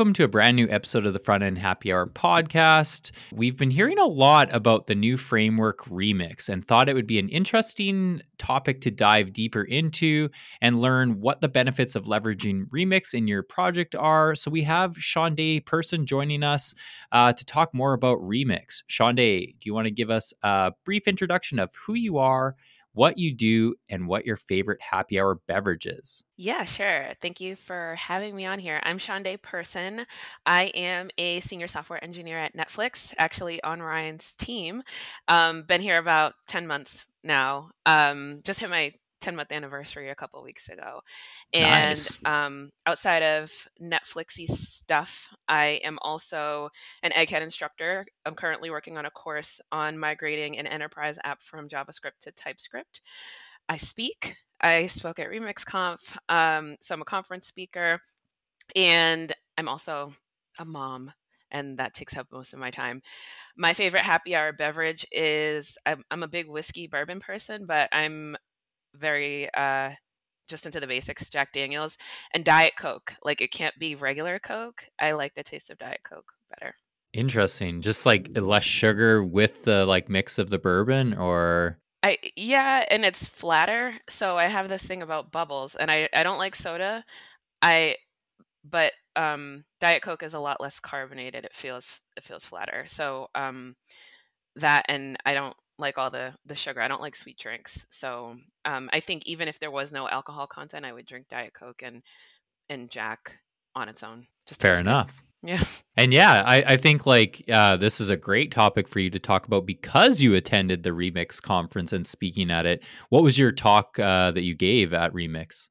welcome to a brand new episode of the Front End Happy Hour podcast. We've been hearing a lot about the new framework Remix and thought it would be an interesting topic to dive deeper into and learn what the benefits of leveraging Remix in your project are. So we have Shaundai Person joining us uh, to talk more about Remix. Shaundai, do you want to give us a brief introduction of who you are? What you do, and what your favorite happy hour beverage is. Yeah, sure. Thank you for having me on here. I'm Shaundai Person. I am a senior software engineer at Netflix, actually on Ryan's team. Um, been here about 10 months now. Um, just hit my 10 month anniversary a couple weeks ago. And nice. um, outside of Netflixy stuff, I am also an egghead instructor. I'm currently working on a course on migrating an enterprise app from JavaScript to TypeScript. I speak. I spoke at RemixConf, um, so I'm a conference speaker, and I'm also a mom and that takes up most of my time. My favorite happy hour beverage is I'm, I'm, a big whiskey bourbon person, but I'm very uh just into the basics jack daniels and diet coke. Like it can't be regular coke. I like the taste of diet coke better. Interesting. Just like less sugar with the like mix of the bourbon or? I yeah and it's flatter. So i have this thing about bubbles and i i don't like soda. I but um diet coke is a lot less carbonated. It feels it feels flatter. So um that and i don't like all the the sugar. I don't like sweet drinks. So um, I think even if there was no alcohol content, I would drink Diet Coke and and Jack on its own. Just fair enough. Yeah. And yeah, I, I think like uh, this is a great topic for you to talk about because you attended the Remix conference and speaking at it. What was your talk uh, that you gave at Remix?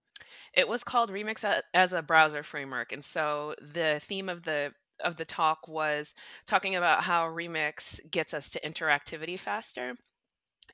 It was called Remix as a browser framework, and so the theme of the of the talk was talking about how Remix gets us to interactivity faster.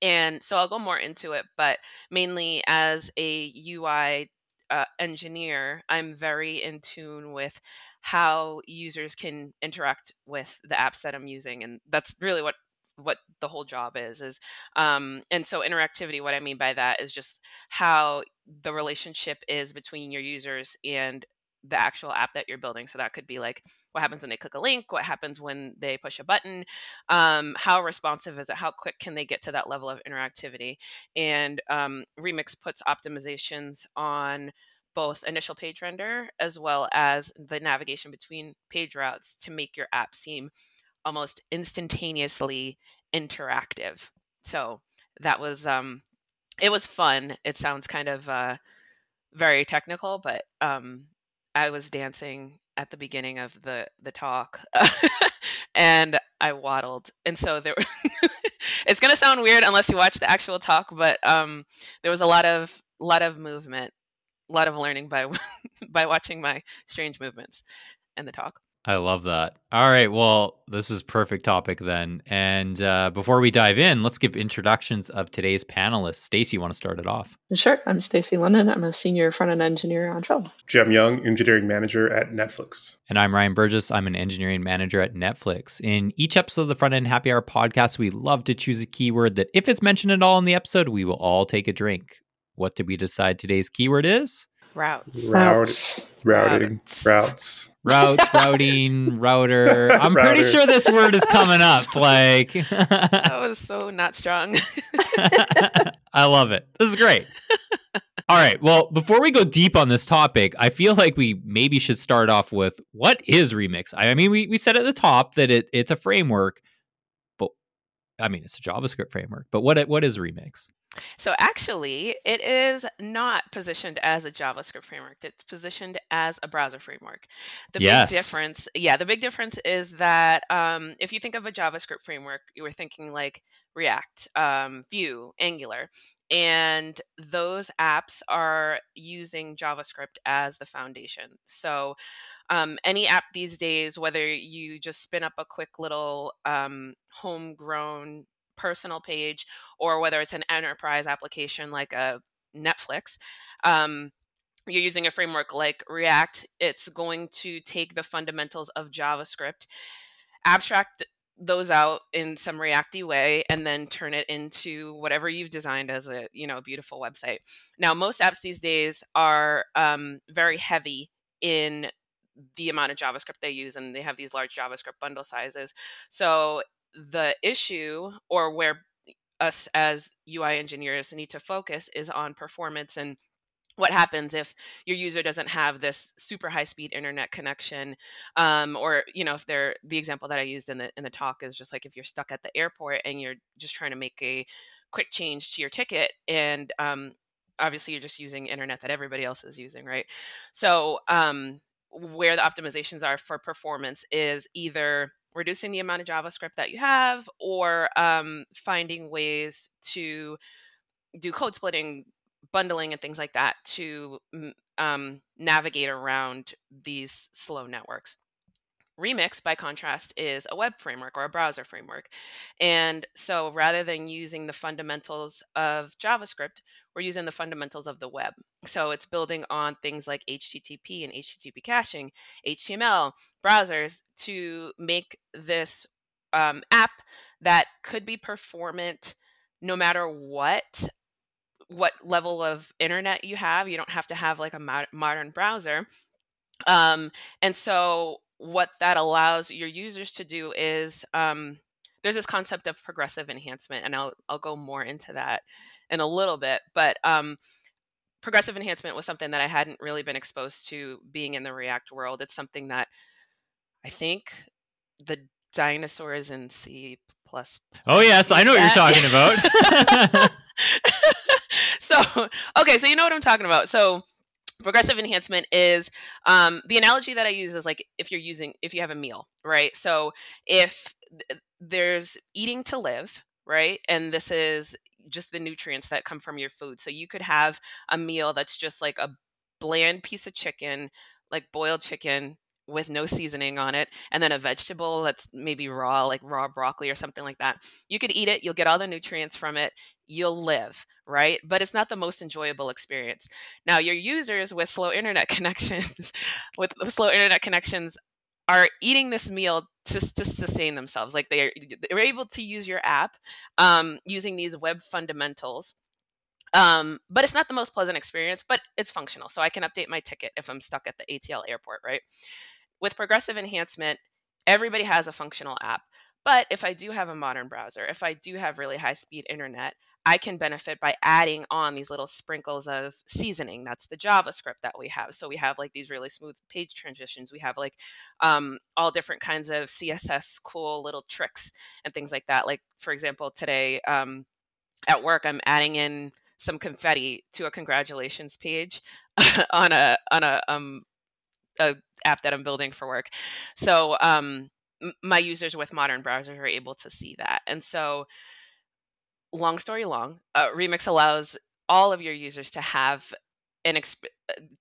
And so I'll go more into it, but mainly as a UI uh, engineer, I'm very in tune with how users can interact with the apps that I'm using, and that's really what what the whole job is is um, and so interactivity what i mean by that is just how the relationship is between your users and the actual app that you're building. So that could be like what happens when they click a link, what happens when they push a button, um, how responsive is it, how quick can they get to that level of interactivity. And um, Remix puts optimizations on both initial page render as well as the navigation between page routes to make your app seem almost instantaneously interactive. So that was um, it was fun. It sounds kind of uh, very technical, but um, I was dancing at the beginning of the the talk and I waddled. And so there it's to sound weird unless you watch the actual talk, but um there was a lot of lot of movement, a lot of learning by by watching my strange movements in the talk. I love that. All right. Well, this is perfect topic then. And uh, before we dive in, let's give introductions of today's panelists. Stacy, you want to start it off? Sure. I'm Stacy London. I'm a senior front end engineer on Trello. Jem Young, engineering manager at Netflix. And I'm Ryan Burgess. I'm an engineering manager at Netflix. In each episode of the Front End Happy Hour podcast, we love to choose a keyword that, if it's mentioned at all in the episode, we will all take a drink. What did we decide today's keyword is? Routes. Routes. Routing. Routes. Routes, routing, router. I'm router. pretty sure this word is coming up. Like that was so not strong. I love it. This is great. All right. Well, before we go deep on this topic, I feel like we maybe should start off with what is Remix? I mean, we, we said at the top that it, it's a framework, but I mean, it's a JavaScript framework, but what, what is Remix? So actually, it is not positioned as a JavaScript framework. It's positioned as a browser framework. The yes. big difference, yeah, the big difference is that um, if you think of a JavaScript framework, you were thinking like React, um, Vue, Angular, and those apps are using JavaScript as the foundation. So um, any app these days, whether you just spin up a quick little um, homegrown personal page or whether it's an enterprise application like a Netflix, um, you're using a framework like React, it's going to take the fundamentals of JavaScript, abstract those out in some reacty way and then turn it into whatever you've designed as a you know beautiful website now most apps these days are um, very heavy in the amount of JavaScript they use, and they have these large JavaScript bundle sizes. So the issue, or where us as UI engineers need to focus, is on performance and what happens if your user doesn't have this super high speed internet connection um, or you know if they're the example that i used in the in the talk is just like if you're stuck at the airport and you're just trying to make a quick change to your ticket and um, obviously you're just using internet that everybody else is using right? So um, where the optimizations are for performance is either reducing the amount of javascript that you have or um, finding ways to do code splitting bundling and things like that to um, navigate around these slow networks. Remix, by contrast, is a web framework or a browser framework. And so rather than using the fundamentals of JavaScript, we're using the fundamentals of the web. So it's building on things like HTTP and HTTP caching, HTML, browsers to make this um, app that could be performant no matter what what level of internet you have. You don't have to have like a mo- modern browser. Um, and so what that allows your users to do is um, there's this concept of progressive enhancement, and I'll I'll go more into that in a little bit. But um, progressive enhancement was something that I hadn't really been exposed to being in the React world. It's something that I think the dinosaurs in C plus. Oh yes, I know what you're talking about. so okay, so you know what I'm talking about. So progressive enhancement is um, the analogy that I use is like if you're using if you have a meal, right? So if there's eating to live, right, and this is just the nutrients that come from your food. So you could have a meal that's just like a bland piece of chicken, like boiled chicken with no seasoning on it and then a vegetable that's maybe raw like raw broccoli or something like that. You could eat it you'll get all the nutrients from it you'll live right? But it's not the most enjoyable experience. Now your users with slow internet connections with slow internet connections are eating this meal to, to sustain themselves like they're they're able to use your app um, using these web fundamentals um, but it's not the most pleasant experience but it's functional so i can update my ticket if i'm stuck at the atl airport right with progressive enhancement, everybody has a functional app. But if I do have a modern browser, if I do have really high speed internet, I can benefit by adding on these little sprinkles of seasoning. That's the JavaScript that we have. So we have like these really smooth page transitions. We have like um, all different kinds of CSS cool little tricks and things like that. Like, for example, today um, at work, I'm adding in some confetti to a congratulations page on a on a um, a app that I'm building for work. So um, my users with modern browsers are able to see that. And so, long story long, uh, Remix allows all of your users to have an exp-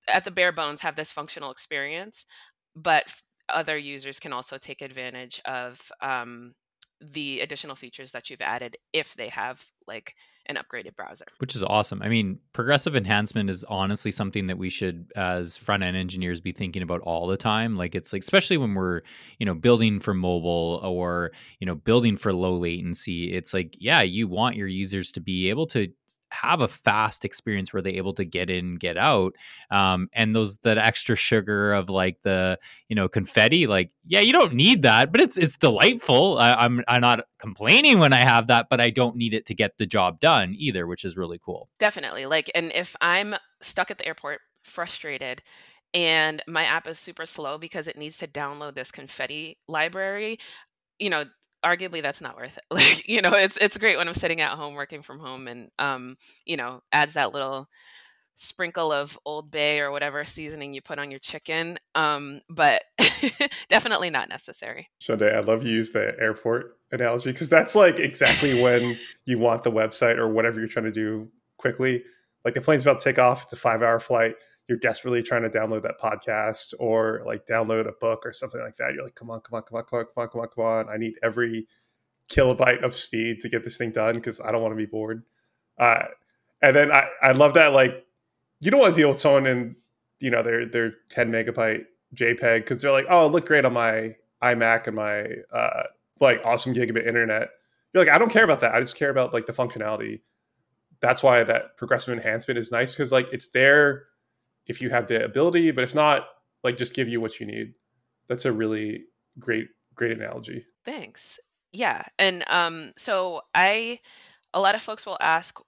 at the bare bones have this functional experience, but other users can also take advantage of um, the additional features that you've added if they have like an upgraded browser. Which is awesome. I mean, progressive enhancement is honestly something that we should as front end engineers be thinking about all the time. Like it's like especially when we're, you know, building for mobile or, you know, building for low latency, it's like yeah, you want your users to be able to have a fast experience where they're able to get in get out um, and those that extra sugar of like the you know confetti like yeah you don't need that but it's it's delightful. I, i'm i'm not complaining when i have that but i don't need it to get the job done either which is really cool. Definitely like and if i'm stuck at the airport frustrated and my app is super slow because it needs to download this confetti library you know arguably that's not worth it. Like, you know, it's it's great when I'm sitting at home working from home and um, you know, adds that little sprinkle of Old Bay or whatever seasoning you put on your chicken. Um, but definitely not necessary. Shaundai, I love you use the airport analogy because that's like exactly when you want the website or whatever you're trying to do quickly. Like the plane's about to take off, it's a five hour flight you're desperately trying to download that podcast or like download a book or something like that. You're like, come on, come on, come on, come on, come on, come on, come on. I need every kilobyte of speed to get this thing done because I don't want to be bored. Uh, and then I, I love that like you don't want to deal with someone in you know their their 10 megabyte JPEG because they're like, oh, look great on my iMac and my uh, like awesome gigabit internet. You're like, I don't care about that. I just care about like the functionality. That's why that progressive enhancement is nice because like it's there if you have the ability, but if not, like just give you what you need. That's a really great great analogy. Thanks. Yeah. And um so I a lot of folks will ask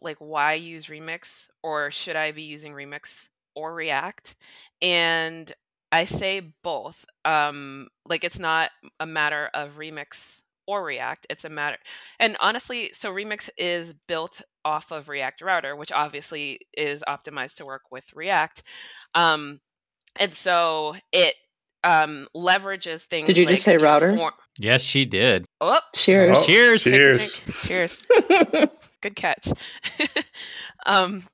like why use Remix or should I be using Remix or React? And I say both. Um like it's not a matter of Remix or React. It's a matter and honestly, so Remix is built off of React Router, which obviously is optimized to work with React. Um and so it um, leverages things. Did you like, just say router? Form- yes, she did. Oh, cheers! Oh, cheers! Cheers! Cheers! Good catch. um,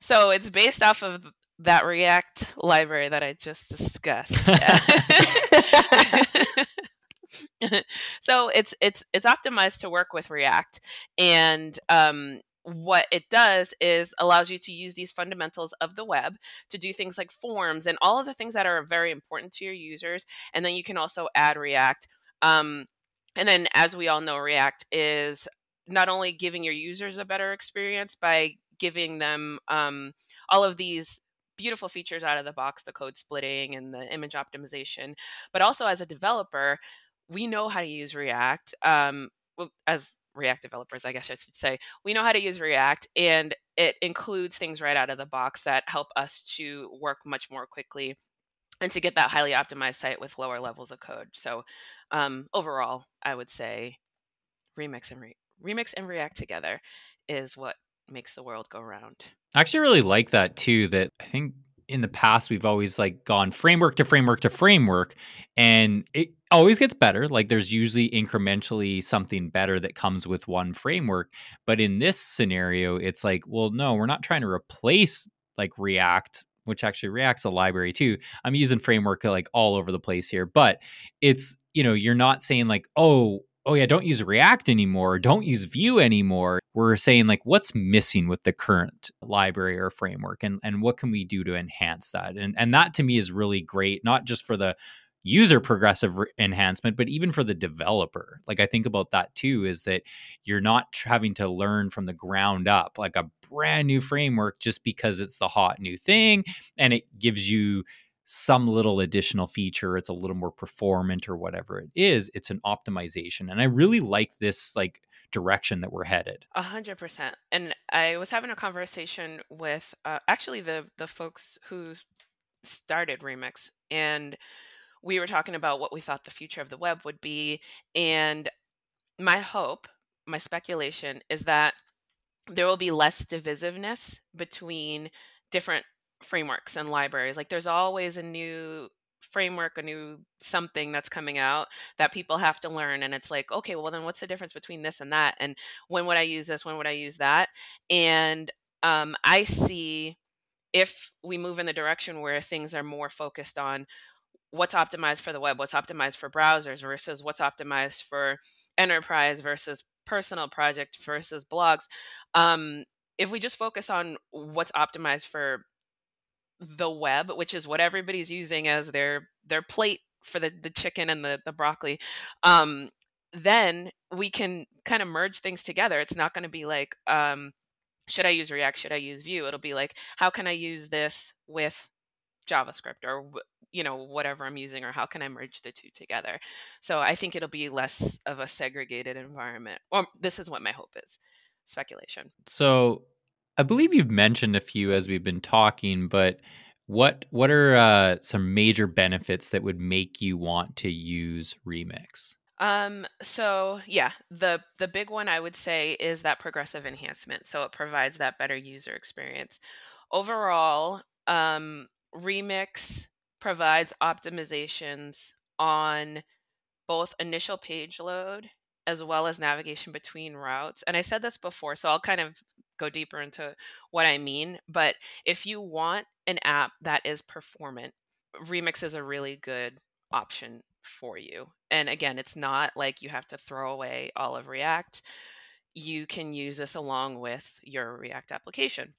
so it's based off of that React library that I just discussed. so it's it's it's optimized to work with React, and um, what it does is allows you to use these fundamentals of the web to do things like forms and all of the things that are very important to your users. And then you can also add React. Um, and then, as we all know, React is not only giving your users a better experience by giving them um, all of these beautiful features out of the box the code splitting and the image optimization but also as a developer we know how to use react um, as React developers, I guess I should say, we know how to use React and it includes things right out of the box that help us to work much more quickly and to get that highly optimized site with lower levels of code. So um, overall, I would say Remix and Re- Remix and React together is what makes the world go round. I actually really like that too. That I think in the past we've always like gone framework to framework to framework and it always gets better like there's usually incrementally something better that comes with one framework but in this scenario it's like well no we're not trying to replace like react which actually react's a library too. I'm using framework like all over the place here but it's you know you're not saying like oh oh yeah, don't use React anymore, don't use Vue anymore. We're saying like what's missing with the current library or framework and and what can we do to enhance that? And and that to me is really great, not just for the user progressive re- enhancement but even for the developer like i think about that too is that you're not having to learn from the ground up like a brand new framework just because it's the hot new thing and it gives you some little additional feature it's a little more performant or whatever it is it's an optimization and i really like this like direction that we're headed. A hundred percent and i was having a conversation with uh, actually the the folks who started remix and we were talking about what we thought the future of the web would be and my hope my speculation is that there will be less divisiveness between different frameworks and libraries. Like there's always a new framework, a new something that's coming out that people have to learn. And it's like, okay, well, then what's the difference between this and that? And when would I use this? When would I use that? And um, I see if we move in the direction where things are more focused on what's optimized for the web, what's optimized for browsers versus what's optimized for enterprise versus personal project versus blogs. Um, if we just focus on what's optimized for the web, which is what everybody's using as their their plate for the the chicken and the the broccoli, um, then we can kind of merge things together. It's not going to be like, um, should I use React? Should I use Vue? It'll be like, how can I use this with JavaScript or you know whatever I'm using, or how can I merge the two together? So I think it'll be less of a segregated environment. Or this is what my hope is. Speculation. So I believe you've mentioned a few as we've been talking, but what what are uh, some major benefits that would make you want to use Remix? Um, so yeah, the the big one I would say is that progressive enhancement. So it provides that better user experience. Overall, um, Remix provides optimizations on both initial page load as well as navigation between routes. And I said this before, so I'll kind of go deeper into what I mean. But if you want an app that is performant, Remix is a really good option for you. And again, it's not like you have to throw away all of React. You can use this along with your React application.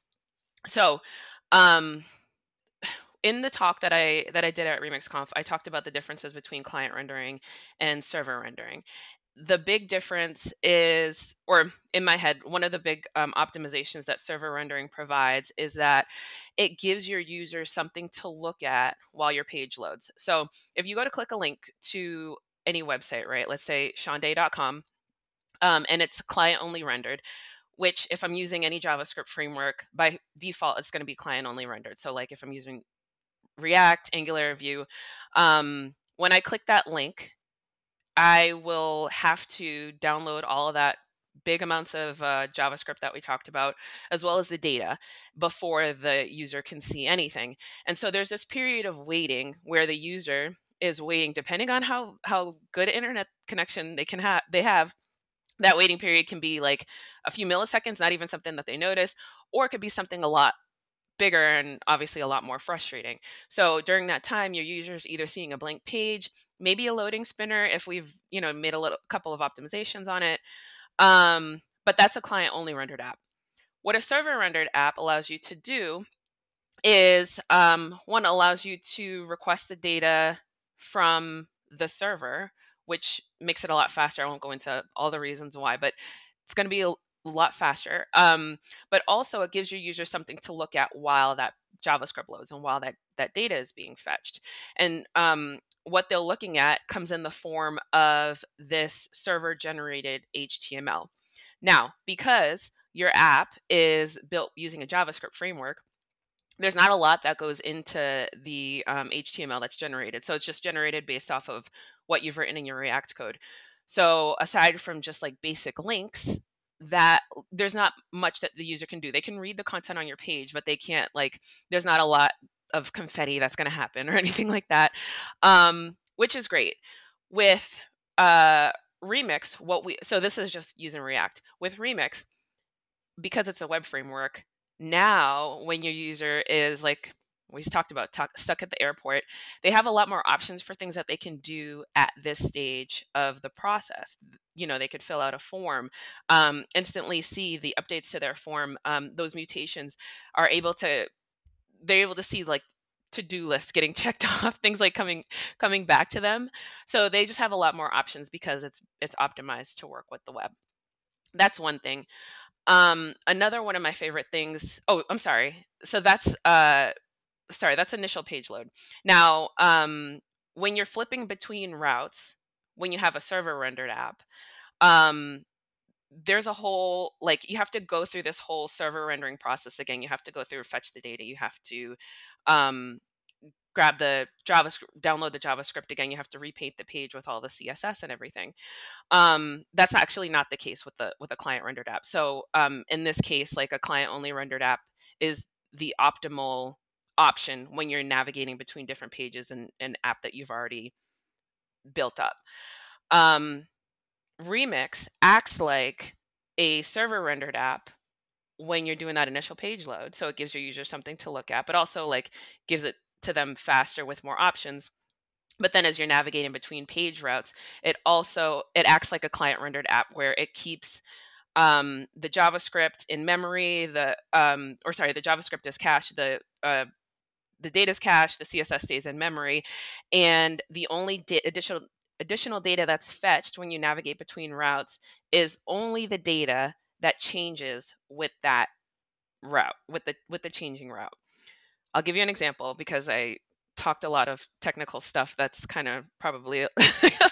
So, um, in the talk that I that I did at RemixConf, I talked about the differences between client rendering and server rendering the big difference is, or in my head, one of the big um, optimizations that server rendering provides is that it gives your users something to look at while your page loads. So if you go to click a link to any website, right? Let's say shaundai.com, um, and it's client only rendered, which if I'm using any JavaScript framework, by default, it's going to be client only rendered. So like if I'm using React, Angular, Vue, um, when I click that link, I will have to download all of that big amounts of uh, JavaScript that we talked about, as well as the data, before the user can see anything. And so there's this period of waiting where the user is waiting, depending on how how good internet connection they can have. They have that waiting period can be like a few milliseconds, not even something that they notice, or it could be something a lot bigger and obviously a lot more frustrating. So during that time, your user's either seeing a blank page, maybe a loading spinner if we've you know made a little couple of optimizations on it. Um, but that's a client only rendered app. What a server rendered app allows you to do is um, one allows you to request the data from the server, which makes it a lot faster. I won't go into all the reasons why, but it's going to be a, lot faster. Um, but also, it gives your user something to look at while that JavaScript loads and while that that data is being fetched. And um, what they're looking at comes in the form of this server generated HTML. Now, because your app is built using a JavaScript framework, there's not a lot that goes into the um, HTML that's generated. So it's just generated based off of what you've written in your React code. So aside from just like basic links, that there's not much that the user can do. They can read the content on your page, but they can't like there's not a lot of confetti that's going to happen or anything like that. Um, which is great. With uh Remix, what we so this is just using React. With Remix, because it's a web framework, now when your user is like we talked about talk, stuck at the airport they have a lot more options for things that they can do at this stage of the process you know they could fill out a form um, instantly see the updates to their form um, those mutations are able to they're able to see like to-do lists getting checked off things like coming coming back to them. So they just have a lot more options because it's it's optimized to work with the web. That's one thing. Um another one of my favorite things oh i'm sorry. So that's uh sorry, that's initial page load. Now, um, when you're flipping between routes, when you have a server rendered app, um, there's a whole like you have to go through this whole server rendering process again. You have to go through fetch the data. You have to um, grab the JavaScript, download the JavaScript again. You have to repaint the page with all the CSS and everything. Um, that's actually not the case with the with a client rendered app. So um, in this case, like a client only rendered app is the optimal option when you're navigating between different pages and an app that you've already built up. Um, Remix acts like a server rendered app when you're doing that initial page load. So it gives your user something to look at, but also like gives it to them faster with more options. But then as you're navigating between page routes, it also it acts like a client rendered app where it keeps um, the JavaScript in memory, the um, or sorry, the JavaScript is cached, the uh, the data is cached, the CSS stays in memory, and the only da- additional additional data that's fetched when you navigate between routes is only the data that changes with that route with the with the changing route. I'll give you an example because I talked a lot of technical stuff that's kind of probably a,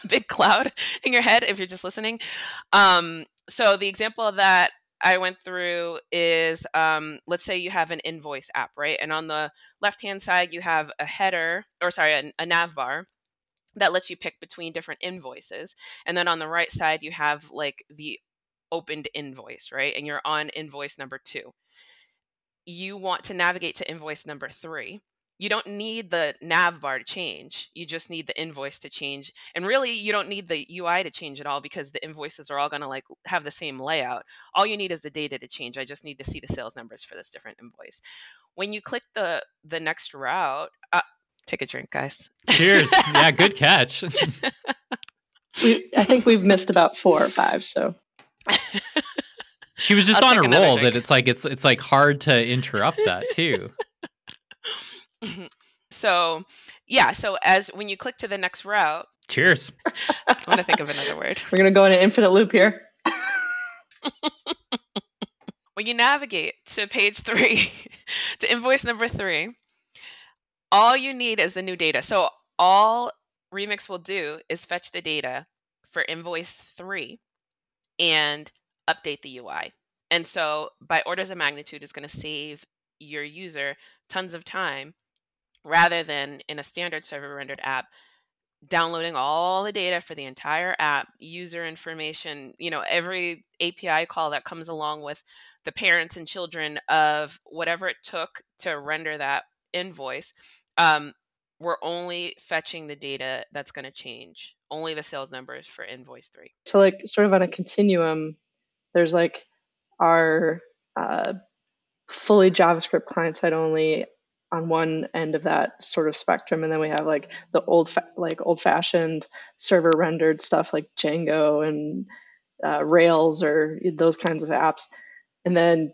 big cloud in your head if you're just listening. Um, so the example that I went through is um, let's say you have an invoice app, right? And on the left hand side, you have a header, or sorry, a, a nav bar that lets you pick between different invoices. And then on the right side, you have like the opened invoice, right? And you're on invoice number two. You want to navigate to invoice number three you don't need the nav bar to change. You just need the invoice to change. And really, you don't need the UI to change at all because the invoices are all going to like have the same layout. All you need is the data to change. I just need to see the sales numbers for this different invoice. When you click the the next route, uh, take a drink, guys. Cheers. yeah, good catch. we, I think we've missed about four or five. So. she was just I'll on a roll that it's like it's it's like hard to interrupt that too. so, yeah, so as when you click to the next route, Cheers. I want to think of another word. We're gonna go in an infinite loop here. when you navigate to page three, to invoice number three, all you need is the new data. So all Remix will do is fetch the data for invoice three and update the UI. And so by orders of magnitude is going to save your user tons of time rather than in a standard server rendered app downloading all the data for the entire app, user information, you know, every API call that comes along with the parents and children of whatever it took to render that invoice. Um, we're only fetching the data that's going to change, only the sales numbers for invoice three. So, like, sort of on a continuum, there's like our uh, fully JavaScript client side only on one end of that sort of spectrum and then we have like the old fa- like old fashioned server rendered stuff like django and uh, rails or those kinds of apps and then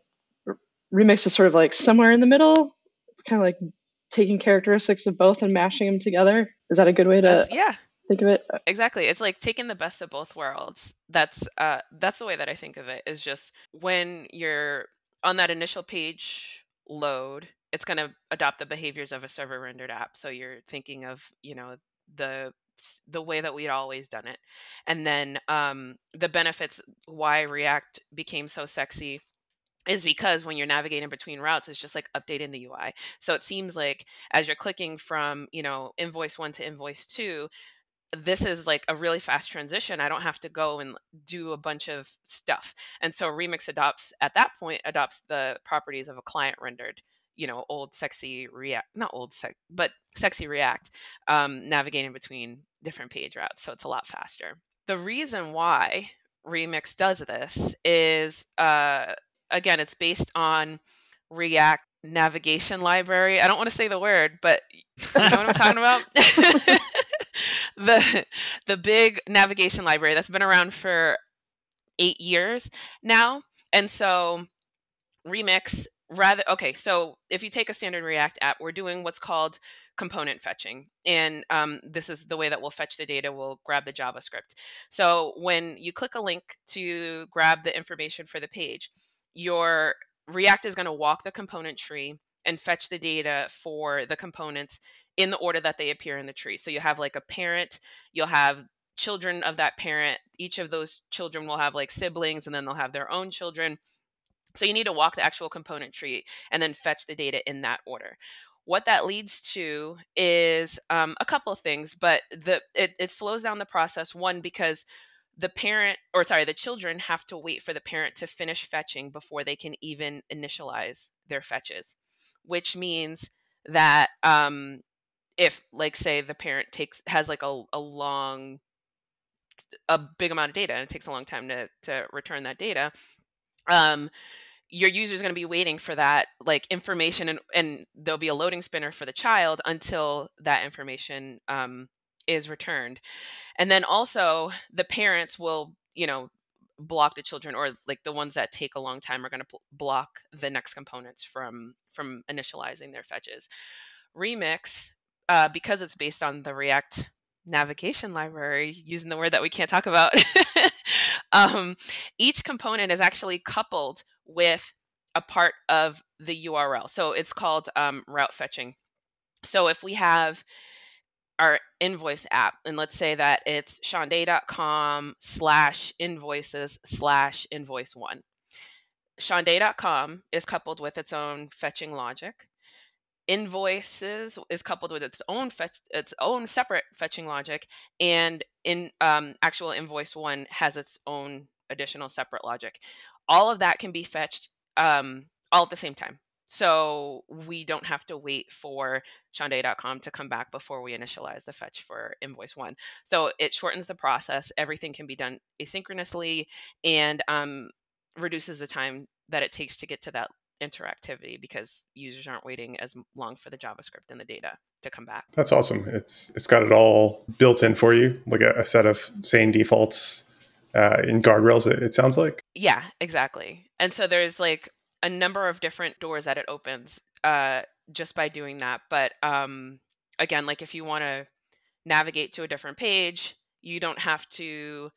remix is sort of like somewhere in the middle it's kind of like taking characteristics of both and mashing them together. Is that a good way to That's, yeah. think of it? Exactly. It's like taking the best of both worlds. That's uh that's the way that i think of it is just when you're on that initial page load it's going to adopt the behaviors of a server rendered app. So you're thinking of, you know, the the way that we'd always done it. And then um, the benefits why React became so sexy is because when you're navigating between routes, it's just like updating the UI. So it seems like as you're clicking from, you know, invoice one to invoice two, this is like a really fast transition. I don't have to go and do a bunch of stuff. And so Remix adopts at that point adopts the properties of a client rendered you know old sexy react not old sex but sexy react um, navigating between different page routes so it's a lot faster the reason why remix does this is uh, again it's based on react navigation library. I don't want to say the word but you know what i'm talking about? The the big navigation library that's been around for eight years now. And so remix rather okay so if you take a standard react app we're doing what's called component fetching. And um, this is the way that we'll fetch the data we'll grab the javascript. So when you click a link to grab the information for the page your react is going to walk the component tree and fetch the data for the components in the order that they appear in the tree so you have like a parent you'll have children of that parent each of those children will have like siblings and then they'll have their own children so you need to walk the actual component tree and then fetch the data in that order. What that leads to is um, a couple of things, but the it, it slows down the process. One because the parent or sorry the children have to wait for the parent to finish fetching before they can even initialize their fetches which means that um, if like say the parent takes has like a, a long a big amount of data and it takes a long time to to return that data um, your user is going to be waiting for that like information and, and there'll be a loading spinner for the child until that information um, is returned and then also the parents will you know block the children or like the ones that take a long time are going to block the next components from from initializing their fetches remix uh, because it's based on the react navigation library using the word that we can't talk about um, each component is actually coupled with a part of the URL. So it's called um, route fetching. So if we have our invoice app, and let's say that it's shaundai.com slash invoices slash invoice one. Shaundai.com is coupled with its own fetching logic. Invoices is coupled with its own fetch, its own separate fetching logic, and in um, actual invoice one has its own additional separate logic all of that can be fetched um, all at the same time. So we don't have to wait for Shaundai.com to come back before we initialize the fetch for invoice one. So it shortens the process. Everything can be done asynchronously and um, reduces the time that it takes to get to that interactivity because users aren't waiting as long for the JavaScript and the data to come back. That's awesome. It's it's got it all built in for you, like a, a set of sane defaults uh, in guardrails. It, it sounds like. Yeah, exactly. And so there's like a number of different doors that it opens uh, just by doing that. But um, again, like if you want to navigate to a different page. You don't have to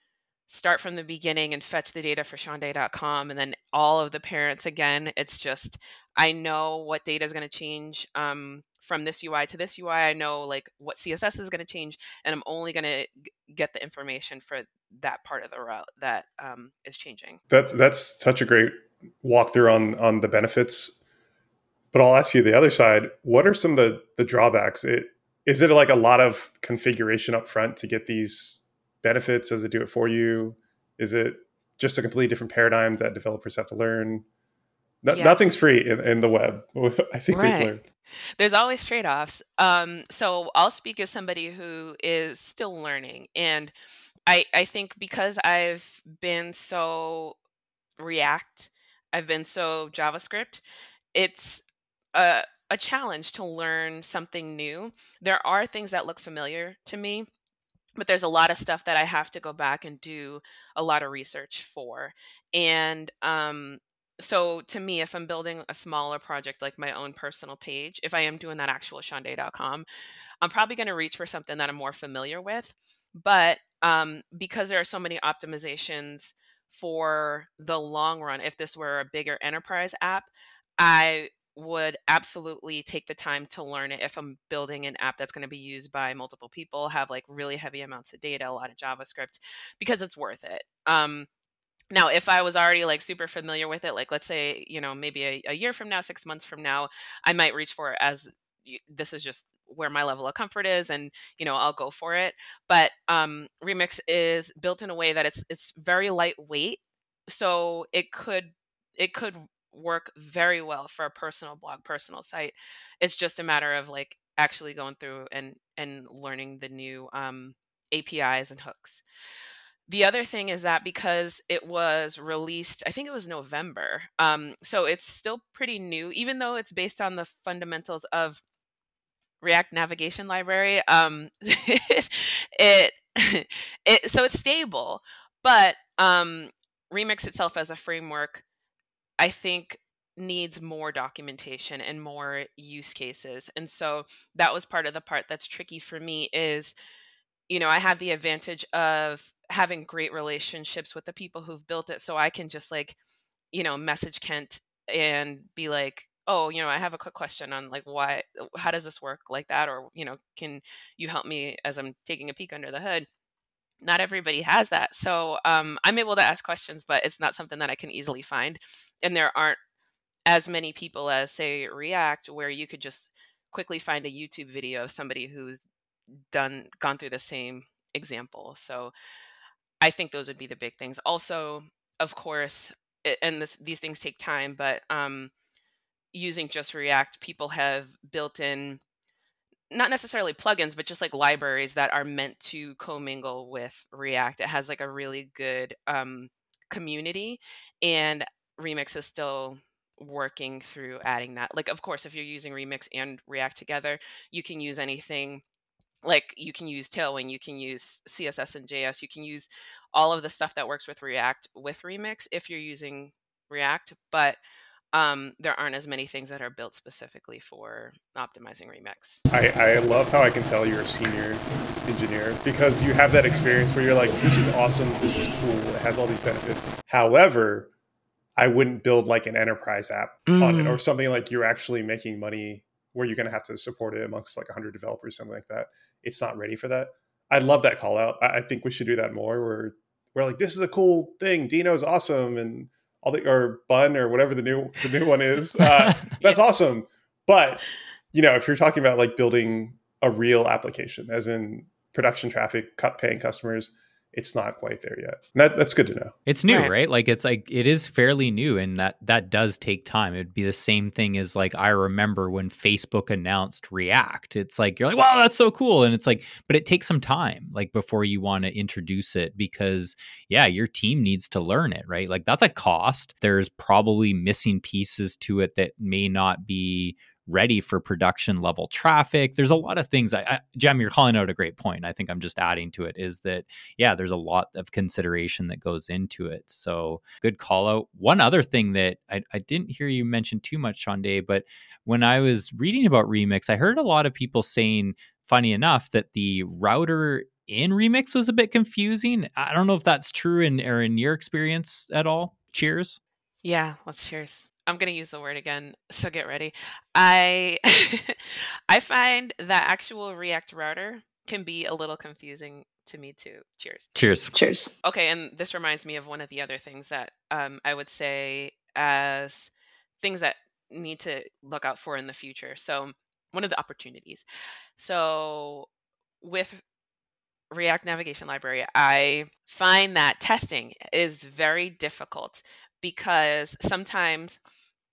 start from the beginning and fetch the data for Shaundai.com and then all of the parents again. It's just I know what data is going to change um, from this UI to this UI. I know like what CSS is going to change, and I'm only going to get the information for that part of the route that um, is changing. That's that's such a great walkthrough on on the benefits. But I'll ask you the other side. What are some of the the drawbacks? It is it like a lot of configuration up front to get these benefits? Does it do it for you? Is it just a completely different paradigm that developers have to learn? No, yeah. Nothing's free in, in, the web. I think right. we've learned. There's always trade offs. Um, so I'll speak as somebody who is still learning. And I, I think because I've been so React, I've been so JavaScript, it's a, a challenge to learn something new. There are things that look familiar to me, but there's a lot of stuff that I have to go back and do a lot of research for. And um, so to me, if I'm building a smaller project like my own personal page, if I am doing that actual Shaundai.com, I'm probably going to reach for something that I'm more familiar with. But um, because there are so many optimizations for the long run, if this were a bigger enterprise app, I would absolutely take the time to learn it if I'm building an app that's going to be used by multiple people, have like really heavy amounts of data, a lot of JavaScript, because it's worth it. Um, now, if I was already like super familiar with it, like let's say, you know, maybe a, a year from now, six months from now, I might reach for it as this is just where my level of comfort is and you know i'll go for it but um remix is built in a way that it's it's very lightweight so it could it could work very well for a personal blog personal site. It's just a matter of like actually going through and and learning the new um apis and hooks. The other thing is that because it was released, I think it was November, um, so it's still pretty new, even though it's based on the fundamentals of React Navigation Library. Um, it, it, so it's stable, but um, Remix itself as a framework, I think needs more documentation and more use cases, and so that was part of the part that's tricky for me is you know, I have the advantage of having great relationships with the people who've built it. So I can just like, you know, message Kent and be like, oh, you know, I have a quick question on like why, how does this work like that? Or, you know, can you help me as I'm taking a peek under the hood? Not everybody has that. So um, I'm able to ask questions, but it's not something that I can easily find. And there aren't as many people as, say, React, where you could just quickly find a YouTube video of somebody who's done gone through the same example. So I think those would be the big things. Also, of course, and this, these things take time, but um, using just React, people have built in not necessarily plugins, but just like libraries that are meant to commingle with React. It has like a really good um, community, and Remix is still working through adding that. Like, of course, if you're using Remix and React together, you can use anything like you can use Tailwind, you can use CSS and JS, you can use all of the stuff that works with React with Remix if you're using React, but um, there aren't as many things that are built specifically for optimizing Remix. I, I love how I can tell you're a senior engineer because you have that experience where you're like, this is awesome, this is cool, it has all these benefits. However, I wouldn't build like an enterprise app mm. on it or mm. something like you're actually making money where you're going to have to support it amongst like 100 developers, something like that it's not ready for that. I love that call out. I, think we should do that more. Where we're like, this is a cool thing. Deno's awesome, and all the or Bun or whatever the new the new one is. Uh, that's yeah. awesome. But you know, if you're talking about like building a real application, as in production traffic, cut paying customers, it's not quite there yet. That, that's good to know. It's new, right. right. Like it's like it is fairly new, and that that does take time. It'd be the same thing as like I remember when Facebook announced React. It's like you're like, wow, that's so cool, and it's like, but it takes some time, like before you want to introduce it, because yeah, your team needs to learn it, right? Like that's a cost. There's probably missing pieces to it that may not be ready for production level traffic. There's a lot of things. I, I, Jem, you're calling out a great point. I think I'm just adding to it is that yeah, there's a lot of consideration that goes into it. So good call out. One other thing that I, I didn't hear you mention too much, Shaundai, but when I was reading about Remix, I heard a lot of people saying funny enough, that the router in Remix was a bit confusing. I don't know if that's true in or in your experience at all. Cheers. Yeah, let's cheers. I'm going to use the word again, so get ready. I I find that actual React router can be a little confusing to me too. Cheers. Cheers. Cheers. Okay, and this reminds me of one of the other things that um, I would say as things that need to look out for in the future. So, one of the opportunities. So, with React Navigation Library, I find that testing is very difficult because sometimes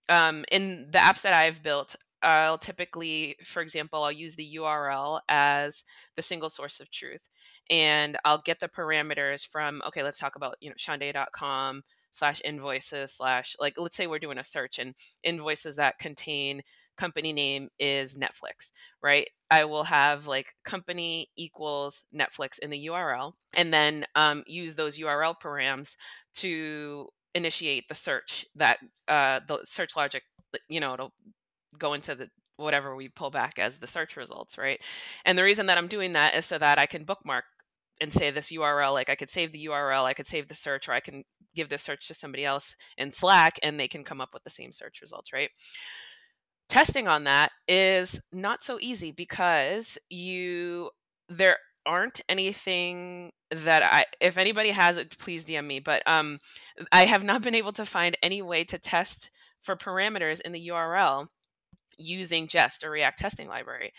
um, in the apps that I've built, I'll typically, for example, I'll use the URL as the single source of truth. And I'll get the parameters from, okay, let's talk about, you know, shaundai.com slash invoices slash, like, let's say we're doing a search and invoices that contain company name is Netflix, right? I will have like company equals Netflix in the URL and then um, use those URL params to initiate the search that uh, the search logic, you know, it'll go into the whatever we pull back as the search results, right? And the reason that I'm doing that is so that I can bookmark and say this URL, like I could save the URL, I could save the search, or I can give this search to somebody else in Slack and they can come up with the same search results, right? Testing on that is not so easy because you there aren't anything that I if anybody has it please DM me but um I have not been able to find any way to test for parameters in the URL using Jest or React testing library.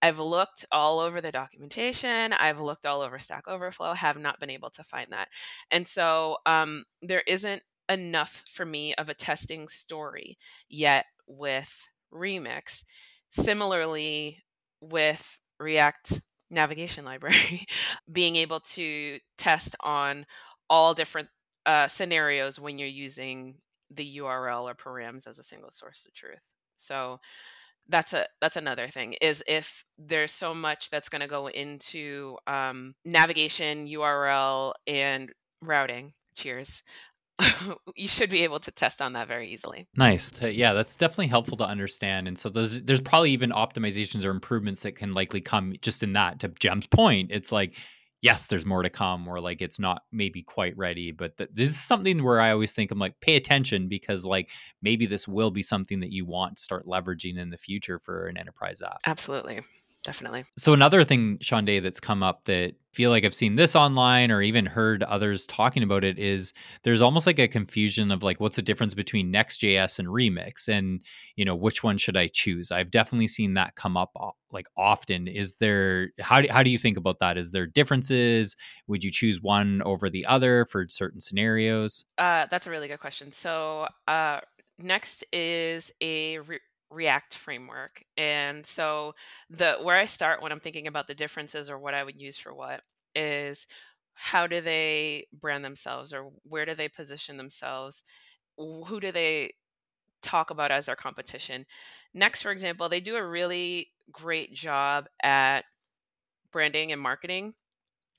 I've looked all over the documentation. I've looked all over Stack Overflow, have not been able to find that. And so um, there isn't enough for me of a testing story yet with Remix. Similarly, with React navigation library, being able to test on all different uh, scenarios when you're using the URL or params as a single source of truth. So that's a that's another thing is if there's so much that's going to go into um, navigation, URL, and routing. Cheers. you should be able to test on that very easily. Nice. Yeah, that's definitely helpful to understand. And so there's there's probably even optimizations or improvements that can likely come just in that. To Jem's point, it's like yes, there's more to come, or like it's not maybe quite ready. But th- this is something where I always think I'm like pay attention because like maybe this will be something that you want to start leveraging in the future for an enterprise app. Absolutely definitely. So another thing, Shaundai, that's come up that feel like I've seen this online or even heard others talking about it is there's almost like a confusion of like what's the difference between Next.js and Remix, and you know which one should I choose? I've definitely seen that come up like often. Is there how do, how do you think about that? Is there differences? Would you choose one over the other for certain scenarios? Uh, that's a really good question. So uh, Next is a re- React framework. And so the where I start when I'm thinking about the differences or what I would use for what is how do they brand themselves or where do they position themselves? Who do they talk about as their competition? Next, for example, they do a really great job at branding and marketing.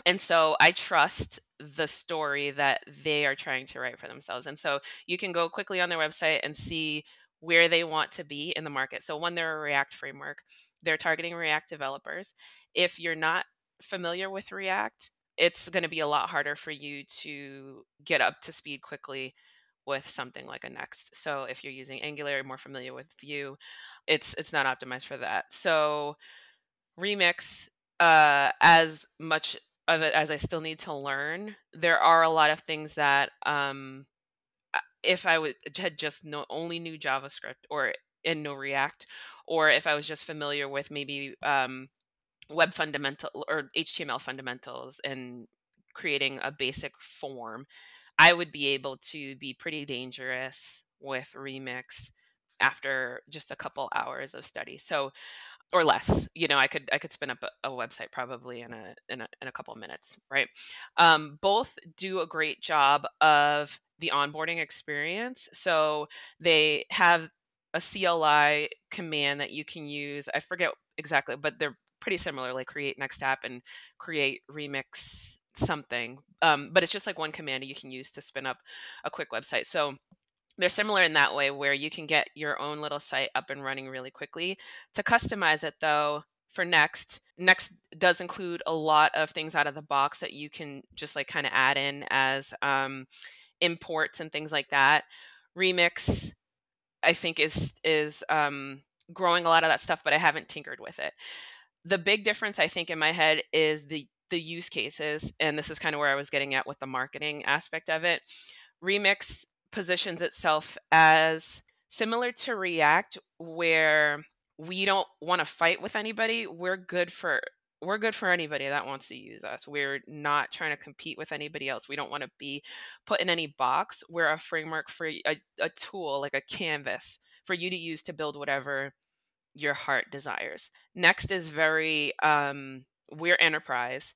And so I trust the story that they are trying to write for themselves. And so you can go quickly on their website and see where they want to be in the market. So when they're a React framework, they're targeting React developers. If you're not familiar with React, it's going to be a lot harder for you to get up to speed quickly with something like a Next. So if you're using Angular, you're more familiar with Vue, it's it's not optimized for that. So Remix, uh, as much of it as I still need to learn, there are a lot of things that um, if I would had just no only knew JavaScript or and no React, or if I was just familiar with maybe um, web fundamental or HTML fundamentals and creating a basic form, I would be able to be pretty dangerous with Remix after just a couple hours of study. So or less you know i could i could spin up a, a website probably in a, in a in a couple minutes right um, both do a great job of the onboarding experience. So they have a CLI command that you can use. I forget exactly, but they're pretty similar, like create next app and create remix something. Um, but it's just like one command you can use to spin up a quick website. So they're similar in that way where you can get your own little site up and running really quickly. To customize it though, for Next. Next does include a lot of things out of the box that you can just like kind of add in as um, imports and things like that. Remix, I think, is is um, growing a lot of that stuff, but I haven't tinkered with it. The big difference, I think, in my head is the the use cases, and this is kind of where I was getting at with the marketing aspect of it. Remix positions itself as similar to React, where we don't want to fight with anybody. We're good for we're good for anybody that wants to use us. We're not trying to compete with anybody else. We don't want to be put in any box. We're a framework for a, a tool, like a canvas for you to use to build whatever your heart desires. Next is very um, we're enterprise.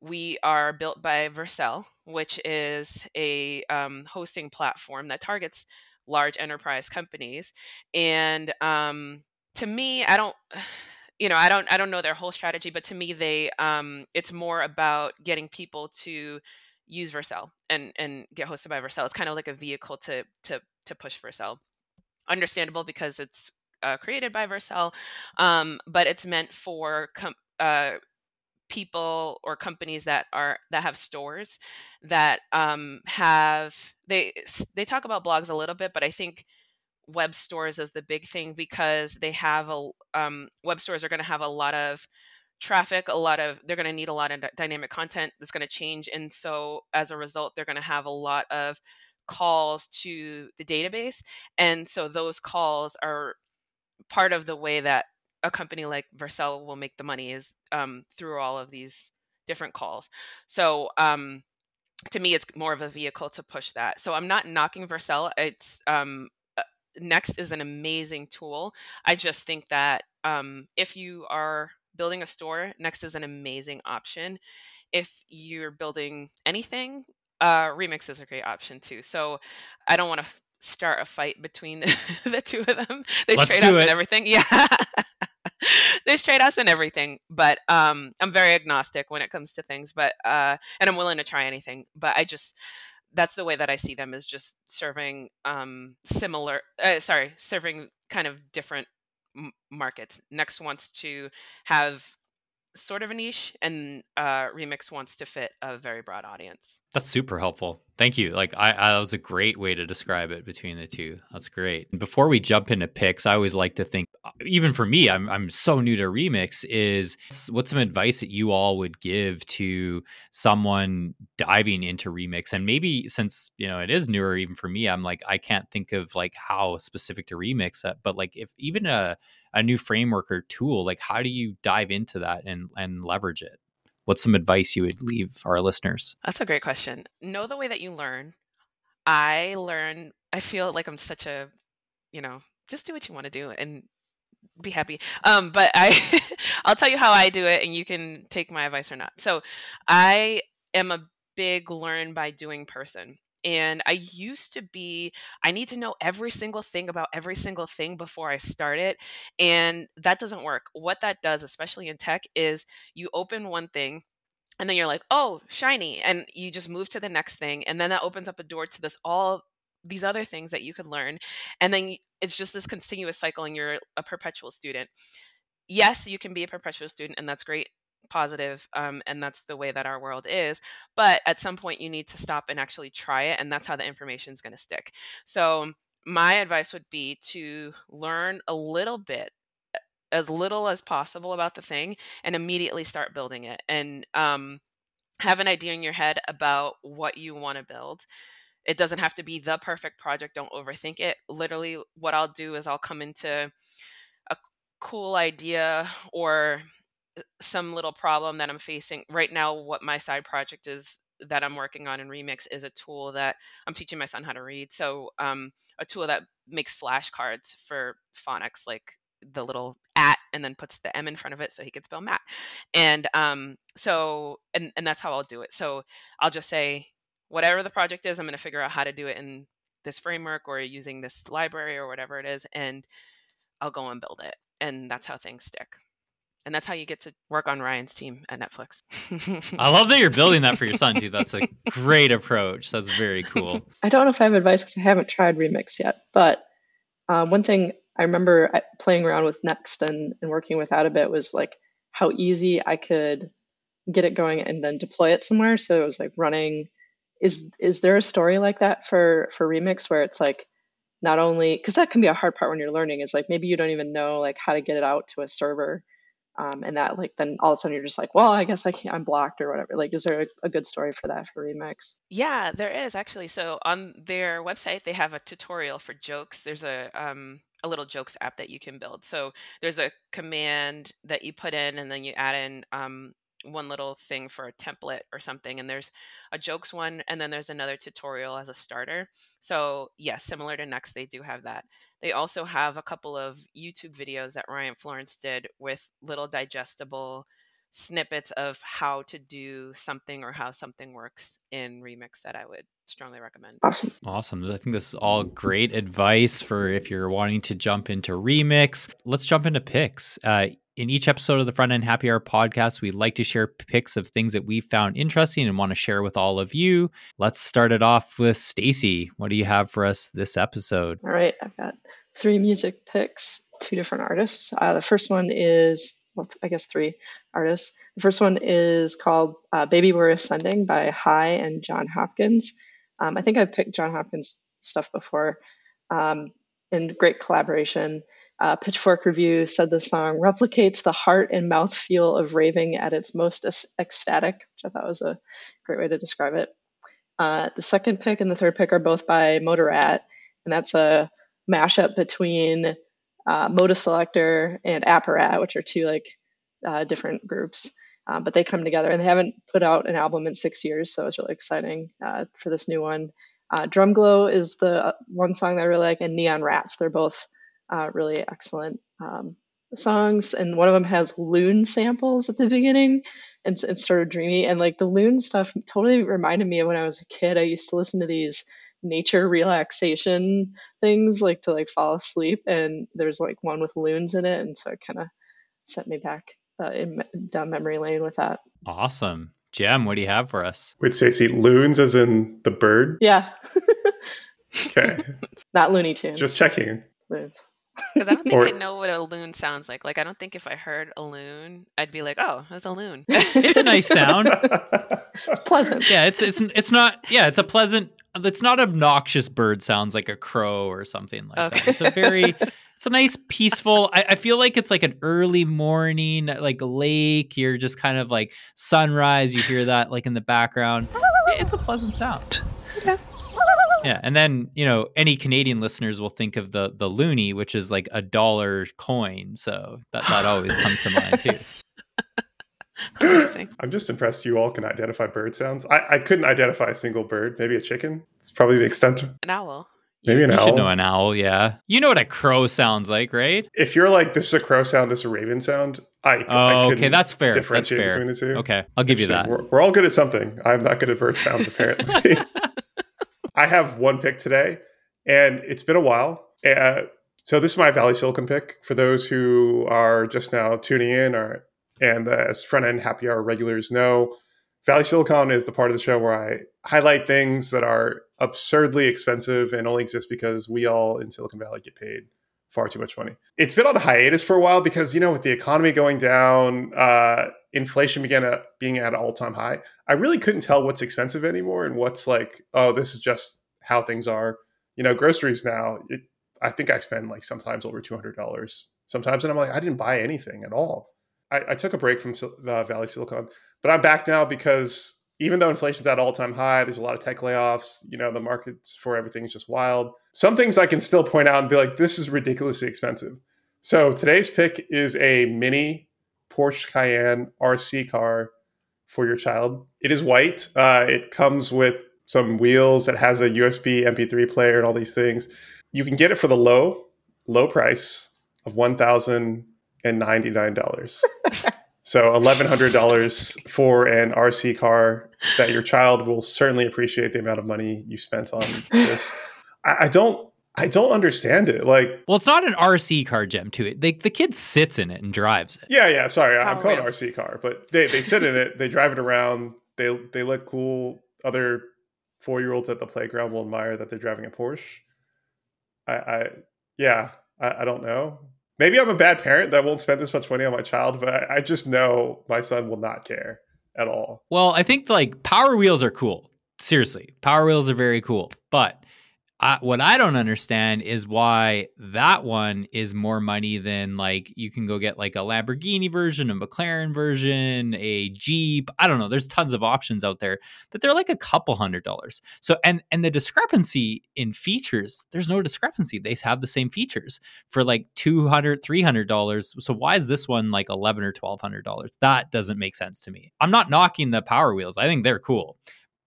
We are built by Vercel, which is a um, hosting platform that targets large enterprise companies. And um, to me, I don't you know, I don't I don't know their whole strategy, but to me they um it's more about getting people to use Vercel and and get hosted by Vercel. It's kind of like a vehicle to to to push Vercel. Understandable because it's uh, created by Vercel, um, but it's meant for com- uh, people or companies that are that have stores that um, have they they talk about blogs a little bit, but I think web stores is the big thing because they have a um, web stores are going to have a lot of traffic a lot of they're going to need a lot of dynamic content that's going to change and so as a result they're going to have a lot of calls to the database and so those calls are part of the way that a company like Vercel will make the money is um, through all of these different calls. So um, to me it's more of a vehicle to push that. So i'm not knocking Vercel. It's um, Next is an amazing tool. I just think that um, if you are building a store, Next is an amazing option. If you're building anything, uh, Remix is a great option too. So I don't want to f- start a fight between the, the two of them. There's Let's trade offs do and everything. Yeah. There's trade offs and everything, but um, I'm very agnostic when it comes to things. But uh, and I'm willing to try anything. But I just that's the way that I see them is just serving um, similar. Uh, sorry, serving kind of different m- markets. Next wants to have sort of a niche, and uh, Remix wants to fit a very broad audience. That's super helpful. Thank you. Like I, I that was a great way to describe it between the two. That's great. Before we jump into picks, I always like to think uh, even for me, I'm I'm so new to remix is what's some advice that you all would give to someone diving into remix and maybe since, you know, it is newer even for me, I'm like I can't think of like how specific to remix that, but like if even a a new framework or tool, like how do you dive into that and and leverage it? what's some advice you would leave our listeners? That's a great question. Know the way that you learn. I learn, I feel like I'm such a, you know, just do what you want to do and be happy. Um, but I, I'll tell you how I do it and you can take my advice or not. So I am a big learn by doing person. And I used to be, I need to know every single thing about every single thing before I start it. And that doesn't work. What that does, especially in tech, is you open one thing and then you're like, oh, shiny. And you just move to the next thing. And then that opens up a door to this all these other things that you could learn. And then it's just this continuous cycle and you're a perpetual student. Yes, you can be a perpetual student, and that's great positive, um, and that's the way that our world is but at some point you need to stop and actually try it and that's how the information is going to stick. So my advice would be to learn a little bit as little as possible about the thing and immediately start building it and um, have an idea in your head about what you want to build. It doesn't have to be the perfect project don't overthink it. Literally what i'll do is i'll come into a cool idea or some little problem that I'm facing right now. What my side project is that I'm working on in Remix is a tool that I'm teaching my son how to read. So, um, a tool that makes flashcards for phonics, like the little at, and then puts the M in front of it so he can spell mat. And um, so, and and that's how I'll do it. So I'll just say whatever the project is, I'm going to figure out how to do it in this framework or using this library or whatever it is, and I'll go and build it. And that's how things stick and that's how you get to work on Ryan's team at Netflix. I love that you're building that for your son too. That's a great approach. That's very cool. I don't know if I have advice because I haven't tried Remix yet, but um, one thing I remember playing around with Next and, and working with that a bit was like how easy I could get it going and then deploy it somewhere. So it was like running. Is is there a story like that for for Remix where it's like not only because that can be a hard part when you're learning is like maybe you don't even know like how to get it out to a server um, and that like then all of a sudden you're just like well i guess i can't i'm blocked or whatever. Like is there a, a, good story for that for remix? Yeah there is actually. So on their website they have a tutorial for jokes. There's a um, a little jokes app that you can build. So there's a command that you put in and then you add in um, one little thing for a template or something and there's a jokes one and then there's another tutorial as a starter. So yes similar to next they do have that. They also have a couple of youtube videos that ryan florence did with little digestible snippets of how to do something or how something works in remix that i would strongly recommend awesome awesome i think this is all great advice for if you're wanting to jump into remix let's jump into picks uh, in each episode of the Front End Happy Hour podcast, we like to share picks of things that we found interesting and want to share with all of you. Let's start it off with Stacy. What do you have for us this episode? All right, I've got three music picks, two different artists. Uh, the first one is, I guess three artists. The first one is called uh, Baby We're Ascending by HAAi and Jon Hopkins. Um, I think I've picked Jon Hopkins stuff before um, in great collaboration. Uh, Pitchfork Review said the song replicates the heart and mouth feel of raving at its most ecstatic, which I thought was a great way to describe it. Uh, the second pick and the third pick are both by Moderat, and that's a mashup between uh, Modeselektor and Apparat, which are two like uh, different groups. Uh, but they come together, and they haven't put out an album in six years, so it's really exciting uh, for this new one. Uh, Drumglow is the one song that I really like, and Neon Rats. They're both uh, really excellent um, songs, and one of them has loon samples at the beginning, and it's sort of dreamy. And like the loon stuff totally reminded me of when I was a kid. I used to listen to these nature relaxation things, like to like fall asleep, and there's like one with loons in it, and so it kind of sent me back uh, in, down memory lane with that. Awesome. Jem, what do you have for us? Wait, Stacy, loons as in the bird? Yeah. okay. Not Looney Tunes. Just checking. Loons. Because I don't think or, I know what a loon sounds like. Like I don't think if I heard a loon, I'd be like, "Oh, that's a loon." it's a nice sound. it's pleasant. Yeah, it's it's it's not. Yeah, it's a pleasant. It's not obnoxious bird sounds like a crow or something like okay. that. It's a very. It's a nice peaceful. I, I feel like it's like an early morning, like a lake. You're just kind of like sunrise. You hear that like in the background. It's a pleasant sound. Okay. Yeah, and then you know any Canadian listeners will think of the the loonie, which is like a dollar coin. So that that always comes to mind too. Amazing. I'm just impressed you all can identify bird sounds. I, I couldn't identify a single bird. Maybe a chicken. It's probably the extent. Of... An owl. Maybe an owl. you owl. should know an owl, yeah. You know what a crow sounds like, right? If you're like, this is a crow sound, this is a raven sound, I, oh, I okay, that's fair. Differentiate that's fair. between the two. Okay, I'll give you that. We're, we're all good at something. I'm not good at bird sounds, apparently. I have one pick today, and it's been a while. Uh, so this is my Valley Silicon pick for those who are just now tuning in, or and uh, as front end happy hour regulars know, Valley Silicon is the part of the show where I highlight things that are absurdly expensive and only exist because we all in Silicon Valley get paid far too much money. It's been on hiatus for a while because you know with the economy going down, uh, inflation began at being at all time high. I really couldn't tell what's expensive anymore and what's like, oh, this is just how things are. You know, groceries now. It, I think I spend like sometimes over two hundred dollars sometimes, and I'm like, I didn't buy anything at all. I, I took a break from Valley Silicon, but I'm back now because even though inflation's at all time high, there's a lot of tech layoffs. You know, the markets for everything is just wild. Some things I can still point out and be like, this is ridiculously expensive. So today's pick is a mini Porsche Cayenne RC car for your child. It is white. Uh, it comes with some wheels. It has a USB MP3 player and all these things. You can get it for the low, low price of one thousand and ninety nine dollars. so eleven hundred dollars for an RC car that your child will certainly appreciate the amount of money you spent on this. I, I don't I don't understand it. Like, well, it's not an RC car, Jem. To it, they, the kid sits in it and drives it. Yeah, yeah. Sorry, I'm oh, calling it RC car, but they they sit in it. They drive it around. They they look cool. Other four year olds at the playground will admire that they're driving a Porsche. I, I yeah, I, I don't know. Maybe I'm a bad parent that won't spend this much money on my child, but I just know my son will not care at all. Well, I think like Power Wheels are cool. Seriously, Power Wheels are very cool, but I, what I don't understand is why that one is more money than like you can go get like a Lamborghini version, a McLaren version, a Jeep. I don't know. There's tons of options out there that they're like a couple hundred dollars. So and and the discrepancy in features, there's no discrepancy. They have the same features for like 200 300 dollars. So why is this one like 11 or 1200 dollars? That doesn't make sense to me. I'm not knocking the Power Wheels. I think they're cool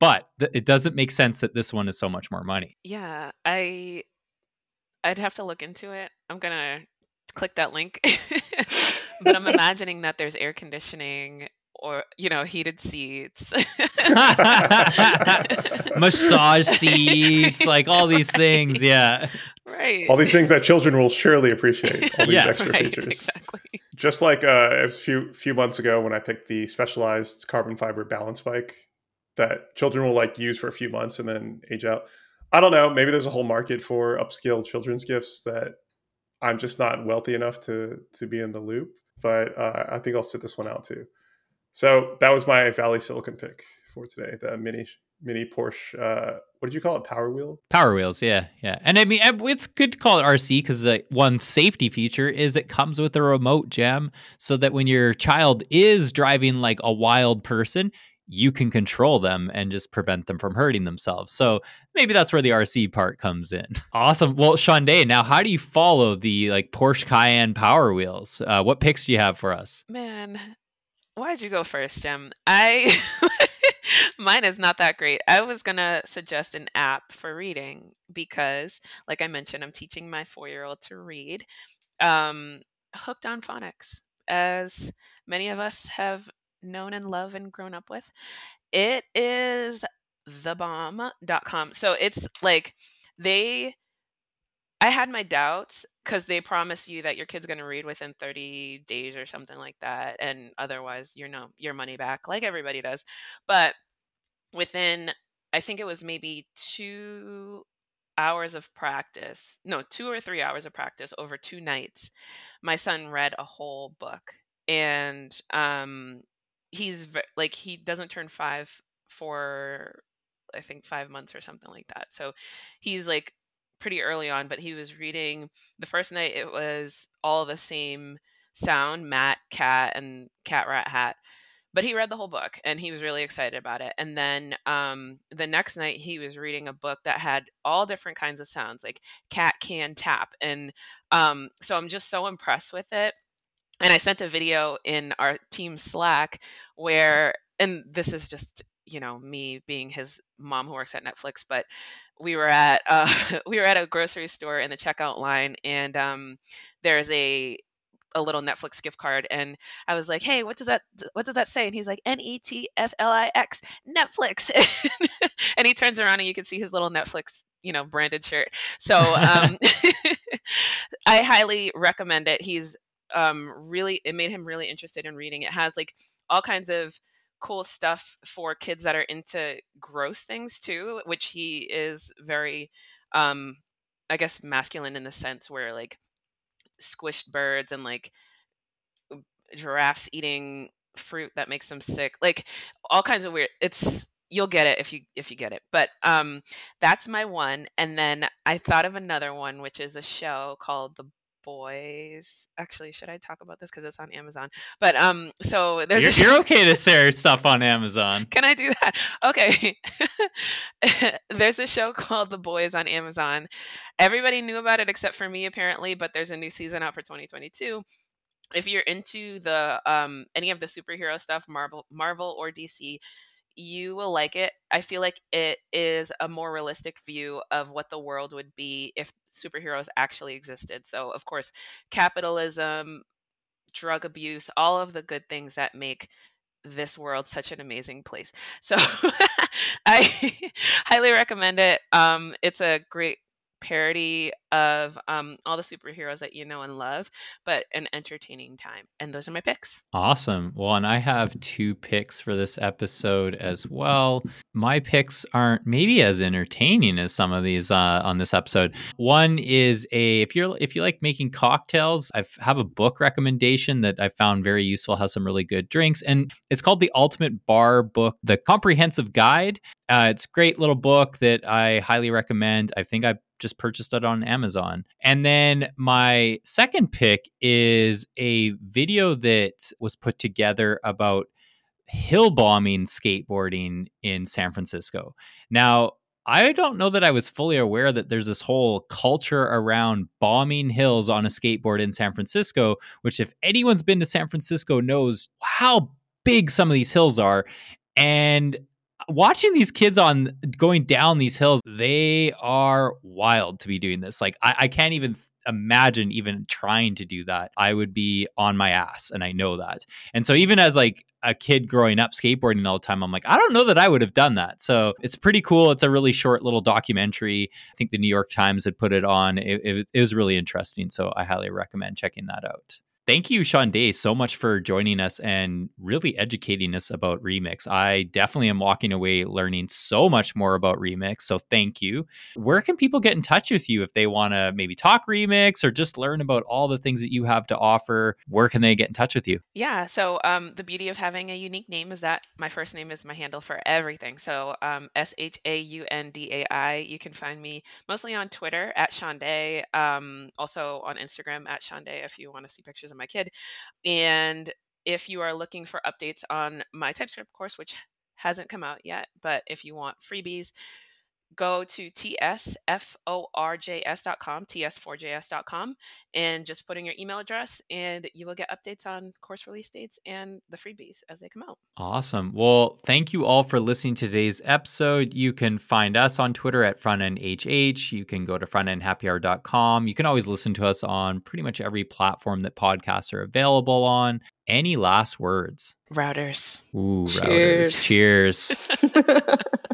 but th- it doesn't make sense that this one is so much more money. Yeah, I I'd have to look into it. I'm gonna click that link, but I'm imagining that there's air conditioning or you know heated seats, massage seats, like all these things. Yeah, right. All these things that children will surely appreciate. All these Yeah, extra right, features. exactly. Just like uh, a few few months ago when I picked the specialized carbon fiber balance bike that children will like use for a few months and then age out. I don't know. Maybe there's a whole market for upscale children's gifts that I'm just not wealthy enough to to be in the loop. But uh, I think I'll sit this one out too. So that was my Valley Silicon pick for today. The mini mini Porsche. Uh, what did you call it? Power wheel. Power Wheels. Yeah, yeah. And I mean, it's good to call it RC because the one safety feature is it comes with a remote jam, so that when your child is driving like a wild person, you can control them and just prevent them from hurting themselves. So maybe that's where the RC part comes in. Awesome. Well, Shaundai, now how do you follow the like Porsche Cayenne Power Wheels? Uh, what picks do you have for us? Man, why'd you go first, Jem? I mine is not that great. I was gonna suggest an app for reading because, like I mentioned, I'm teaching my four year old to read. Um, hooked on phonics, as many of us have known and love and grown up with. It is thebomb.com. So it's like they I had my doubts because they promise you that your kid's going to read within 30 days or something like that, and otherwise, you're no your money back, like everybody does. But within, I think it was maybe two hours of practice, no, two or three hours of practice over two nights, my son read a whole book, and um, he's like he doesn't turn five for I think five months or something like that. So he's like pretty early on, but he was reading the first night it was all the same sound, Matt, cat, and cat rat hat. But he read the whole book and he was really excited about it. And then um, the next night he was reading a book that had all different kinds of sounds, like cat can tap. And um, so I'm just so impressed with it. And I sent a video in our team Slack where, and this is just you know me being his mom who works at Netflix, but we were at uh, we were at a grocery store in the checkout line, and um, there's a a little Netflix gift card, and I was like, "Hey, what does that what does that say?" And he's like, "N E T F L I X, Netflix." and he turns around, and you can see his little Netflix, you know, branded shirt. So um, I highly recommend it. He's um, really it made him really interested in reading. It has like all kinds of cool stuff for kids that are into gross things too, which he is very um I guess masculine in the sense where like squished birds and like giraffes eating fruit that makes them sick. Like all kinds of weird it's you'll get it if you if you get it. But um that's my one and then I thought of another one which is a show called The boys actually should i talk about this because it's on amazon but um so there's You're, you're okay to share stuff on Amazon. can I do that? Okay. there's a show called The Boys on Amazon. Everybody knew about it except for me, apparently, but there's a new season out for 2022. If you're into the um, any of the superhero stuff, Marvel, Marvel or DC, you will like it. I feel like it is a more realistic view of what the world would be if superheroes actually existed. So, of course, capitalism, drug abuse, all of the good things that make this world such an amazing place. So I highly recommend it. Um, it's a great parody of um, all the superheroes that you know and love, but an entertaining time. And those are my picks. Awesome. Well, and I have two picks for this episode as well. My picks aren't maybe as entertaining as some of these uh, on this episode. One is a if you're if you like making cocktails, I have a book recommendation that I found very useful. Has some really good drinks, and it's called the Ultimate Bar Book, the Comprehensive Guide. Uh, it's a great little book that I highly recommend. I think I just purchased it on Amazon. And then my second pick is a video that was put together about hill bombing skateboarding in San Francisco. Now, I don't know that I was fully aware that there's this whole culture around bombing hills on a skateboard in San Francisco, which, if anyone's been to San Francisco, knows how big some of these hills are. And watching these kids on going down these hills, they are wild to be doing this. Like, I, I can't even imagine even trying to do that. I would be on my ass, and I know that. And so, even as like a kid growing up skateboarding all the time, I'm like, I don't know that I would have done that. So it's pretty cool. It's a really short little documentary. I think the New York Times had put it on. It, it, it was really interesting. So I highly recommend checking that out. Thank you, Shaundai, so much for joining us and really educating us about Remix. I definitely am walking away learning so much more about Remix. So thank you. Where can people get in touch with you if they want to maybe talk Remix or just learn about all the things that you have to offer? Where can they get in touch with you? Yeah. So um, the beauty of having a unique name is that my first name is my handle for everything. So um, S H A U N D A I. You can find me mostly on Twitter at Shaundai, um, also on Instagram at Shaundai if you want to see pictures of my kid. And if you are looking for updates on my TypeScript course, which hasn't come out yet, but if you want freebies, go to tsforjs.com, ts4js.com, and just put in your email address, and you will get updates on course release dates and the freebies as they come out. Awesome. Well, thank you all for listening to today's episode. You can find us on Twitter at frontendhh. You can go to frontendhappyhour.com. You can always listen to us on pretty much every platform that podcasts are available on. Any last words? Routers. Ooh, Cheers. routers. Cheers.